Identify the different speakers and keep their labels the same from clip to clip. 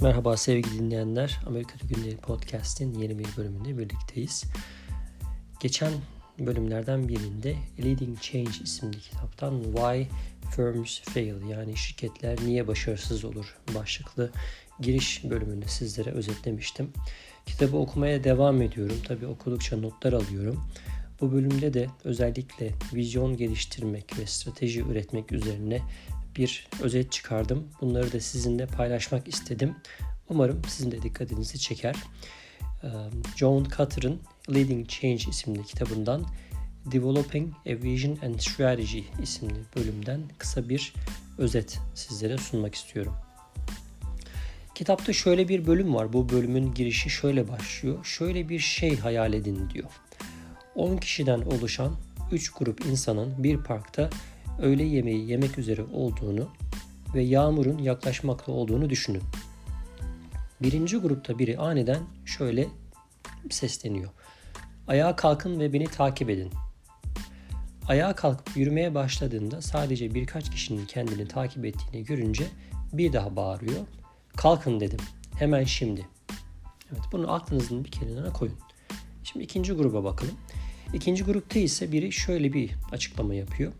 Speaker 1: Merhaba sevgili dinleyenler. Amerika Günleri Podcast'in yeni bir bölümünde birlikteyiz. Geçen bölümlerden birinde Leading Change isimli kitaptan Why Firms Fail yani şirketler niye başarısız olur başlıklı giriş bölümünde sizlere özetlemiştim. Kitabı okumaya devam ediyorum. Tabi okudukça notlar alıyorum. Bu bölümde de özellikle vizyon geliştirmek ve strateji üretmek üzerine bir özet çıkardım. Bunları da sizinle paylaşmak istedim. Umarım sizin de dikkatinizi çeker. John Cutter'ın Leading Change isimli kitabından Developing a Vision and Strategy isimli bölümden kısa bir özet sizlere sunmak istiyorum. Kitapta şöyle bir bölüm var. Bu bölümün girişi şöyle başlıyor. Şöyle bir şey hayal edin diyor. 10 kişiden oluşan 3 grup insanın bir parkta öğle yemeği yemek üzere olduğunu ve yağmurun yaklaşmakta olduğunu düşünün. Birinci grupta biri aniden şöyle sesleniyor. Ayağa kalkın ve beni takip edin. Ayağa kalkıp yürümeye başladığında sadece birkaç kişinin kendini takip ettiğini görünce bir daha bağırıyor. Kalkın dedim. Hemen şimdi. Evet bunu aklınızın bir kenarına koyun. Şimdi ikinci gruba bakalım. İkinci grupta ise biri şöyle bir açıklama yapıyor.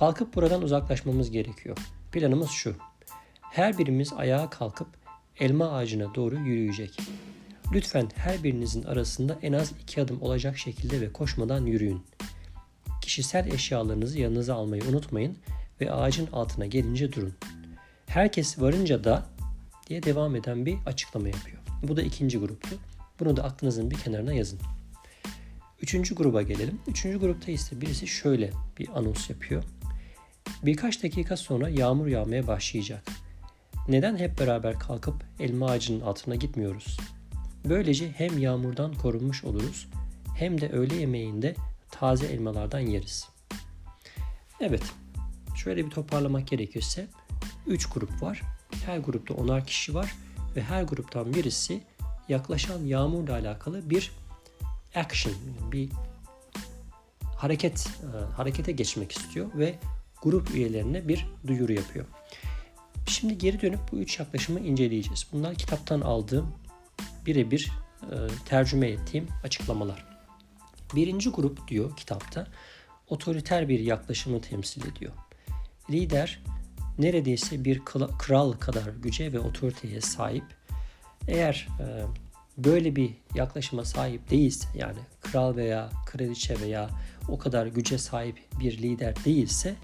Speaker 1: Kalkıp buradan uzaklaşmamız gerekiyor. Planımız şu. Her birimiz ayağa kalkıp elma ağacına doğru yürüyecek. Lütfen her birinizin arasında en az iki adım olacak şekilde ve koşmadan yürüyün. Kişisel eşyalarınızı yanınıza almayı unutmayın ve ağacın altına gelince durun. Herkes varınca da diye devam eden bir açıklama yapıyor. Bu da ikinci gruptu. Bunu da aklınızın bir kenarına yazın. Üçüncü gruba gelelim. Üçüncü grupta ise birisi şöyle bir anons yapıyor. Birkaç dakika sonra yağmur yağmaya başlayacak. Neden hep beraber kalkıp elma ağacının altına gitmiyoruz? Böylece hem yağmurdan korunmuş oluruz hem de öğle yemeğinde taze elmalardan yeriz. Evet, şöyle bir toparlamak gerekirse 3 grup var. Her grupta onar kişi var ve her gruptan birisi yaklaşan yağmurla alakalı bir action, bir hareket e, harekete geçmek istiyor ve grup üyelerine bir duyuru yapıyor. Şimdi geri dönüp bu üç yaklaşımı inceleyeceğiz. Bunlar kitaptan aldığım birebir e, tercüme ettiğim açıklamalar. Birinci grup diyor kitapta otoriter bir yaklaşımı temsil ediyor. Lider neredeyse bir kral kadar güce ve otoriteye sahip. Eğer e, böyle bir yaklaşıma sahip değilse yani kral veya kraliçe veya o kadar güce sahip bir lider değilse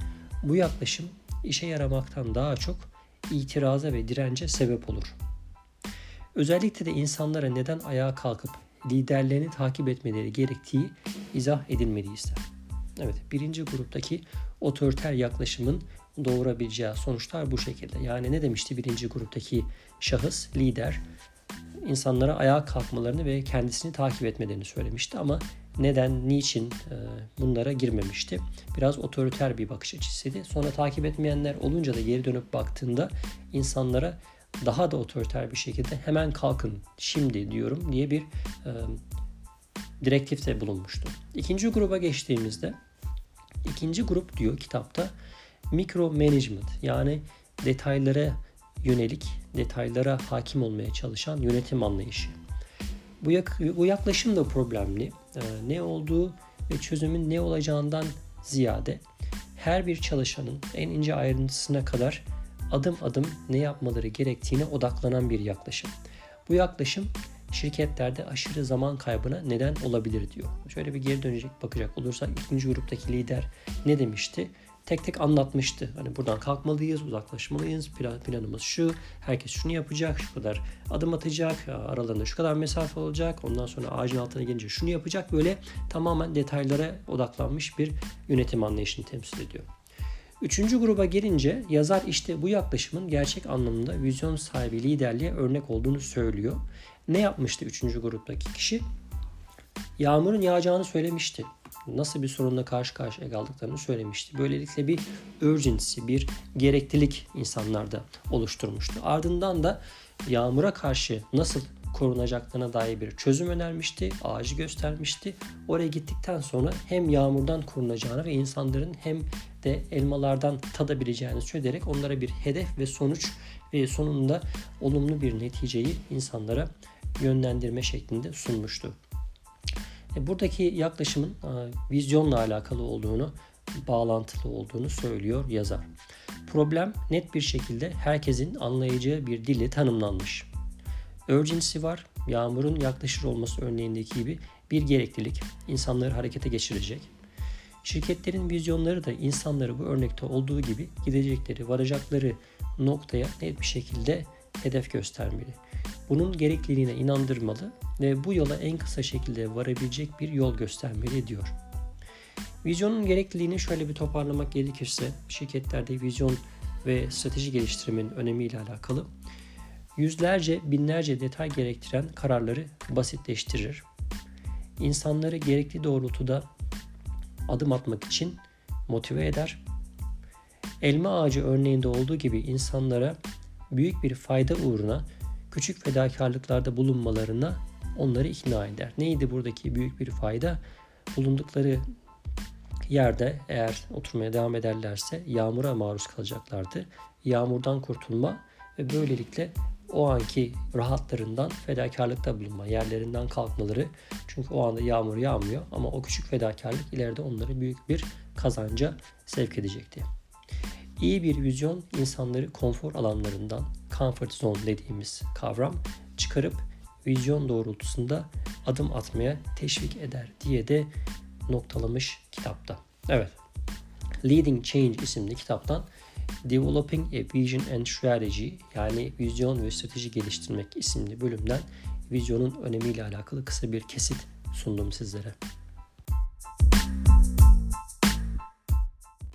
Speaker 1: bu yaklaşım işe yaramaktan daha çok itiraza ve dirence sebep olur. Özellikle de insanlara neden ayağa kalkıp liderlerini takip etmeleri gerektiği izah edilmeliyse. Evet birinci gruptaki otoriter yaklaşımın doğurabileceği sonuçlar bu şekilde. Yani ne demişti birinci gruptaki şahıs, lider? İnsanlara ayağa kalkmalarını ve kendisini takip etmelerini söylemişti ama neden, niçin e, bunlara girmemişti. Biraz otoriter bir bakış açısıydı. Sonra takip etmeyenler olunca da geri dönüp baktığında insanlara daha da otoriter bir şekilde hemen kalkın şimdi diyorum diye bir e, direktifte bulunmuştu. İkinci gruba geçtiğimizde ikinci grup diyor kitapta mikro management yani detaylara yönelik detaylara hakim olmaya çalışan yönetim anlayışı. Bu, yak- bu yaklaşım da problemli. Ee, ne olduğu ve çözümün ne olacağından ziyade her bir çalışanın en ince ayrıntısına kadar adım adım ne yapmaları gerektiğine odaklanan bir yaklaşım. Bu yaklaşım şirketlerde aşırı zaman kaybına neden olabilir diyor. Şöyle bir geri dönecek bakacak olursak ikinci gruptaki lider ne demişti? Tek tek anlatmıştı. Hani buradan kalkmalıyız, uzaklaşmalıyız. Plan, planımız şu. Herkes şunu yapacak, şu kadar adım atacak, aralarında şu kadar mesafe olacak. Ondan sonra ağacın altına gelince şunu yapacak. Böyle tamamen detaylara odaklanmış bir yönetim anlayışını temsil ediyor. Üçüncü gruba gelince yazar işte bu yaklaşımın gerçek anlamında vizyon sahibi liderliğe örnek olduğunu söylüyor. Ne yapmıştı üçüncü gruptaki kişi? Yağmurun yağacağını söylemişti nasıl bir sorunla karşı karşıya kaldıklarını söylemişti. Böylelikle bir urgency, bir gereklilik insanlarda oluşturmuştu. Ardından da yağmura karşı nasıl korunacaklarına dair bir çözüm önermişti. Ağacı göstermişti. Oraya gittikten sonra hem yağmurdan korunacağını ve insanların hem de elmalardan tadabileceğini söyleyerek onlara bir hedef ve sonuç ve sonunda olumlu bir neticeyi insanlara yönlendirme şeklinde sunmuştu. E, buradaki yaklaşımın e, vizyonla alakalı olduğunu, bağlantılı olduğunu söylüyor yazar. Problem net bir şekilde herkesin anlayacağı bir dille tanımlanmış. Urgency var, yağmurun yaklaşır olması örneğindeki gibi bir gereklilik, insanları harekete geçirecek. Şirketlerin vizyonları da insanları bu örnekte olduğu gibi gidecekleri, varacakları noktaya net bir şekilde hedef göstermeli. Bunun gerekliliğine inandırmalı ve bu yola en kısa şekilde varabilecek bir yol göstermeli diyor. Vizyonun gerekliliğini şöyle bir toparlamak gerekirse şirketlerde vizyon ve strateji geliştirmenin önemiyle alakalı yüzlerce, binlerce detay gerektiren kararları basitleştirir. İnsanları gerekli doğrultuda adım atmak için motive eder. Elma ağacı örneğinde olduğu gibi insanlara büyük bir fayda uğruna küçük fedakarlıklarda bulunmalarına onları ikna eder. Neydi buradaki büyük bir fayda? Bulundukları yerde eğer oturmaya devam ederlerse yağmura maruz kalacaklardı. Yağmurdan kurtulma ve böylelikle o anki rahatlarından fedakarlıkta bulunma, yerlerinden kalkmaları. Çünkü o anda yağmur yağmıyor ama o küçük fedakarlık ileride onları büyük bir kazanca sevk edecekti. İyi bir vizyon insanları konfor alanlarından, comfort zone dediğimiz kavram çıkarıp vizyon doğrultusunda adım atmaya teşvik eder diye de noktalamış kitapta. Evet. Leading Change isimli kitaptan Developing a Vision and Strategy yani vizyon ve strateji geliştirmek isimli bölümden vizyonun önemiyle alakalı kısa bir kesit sundum sizlere.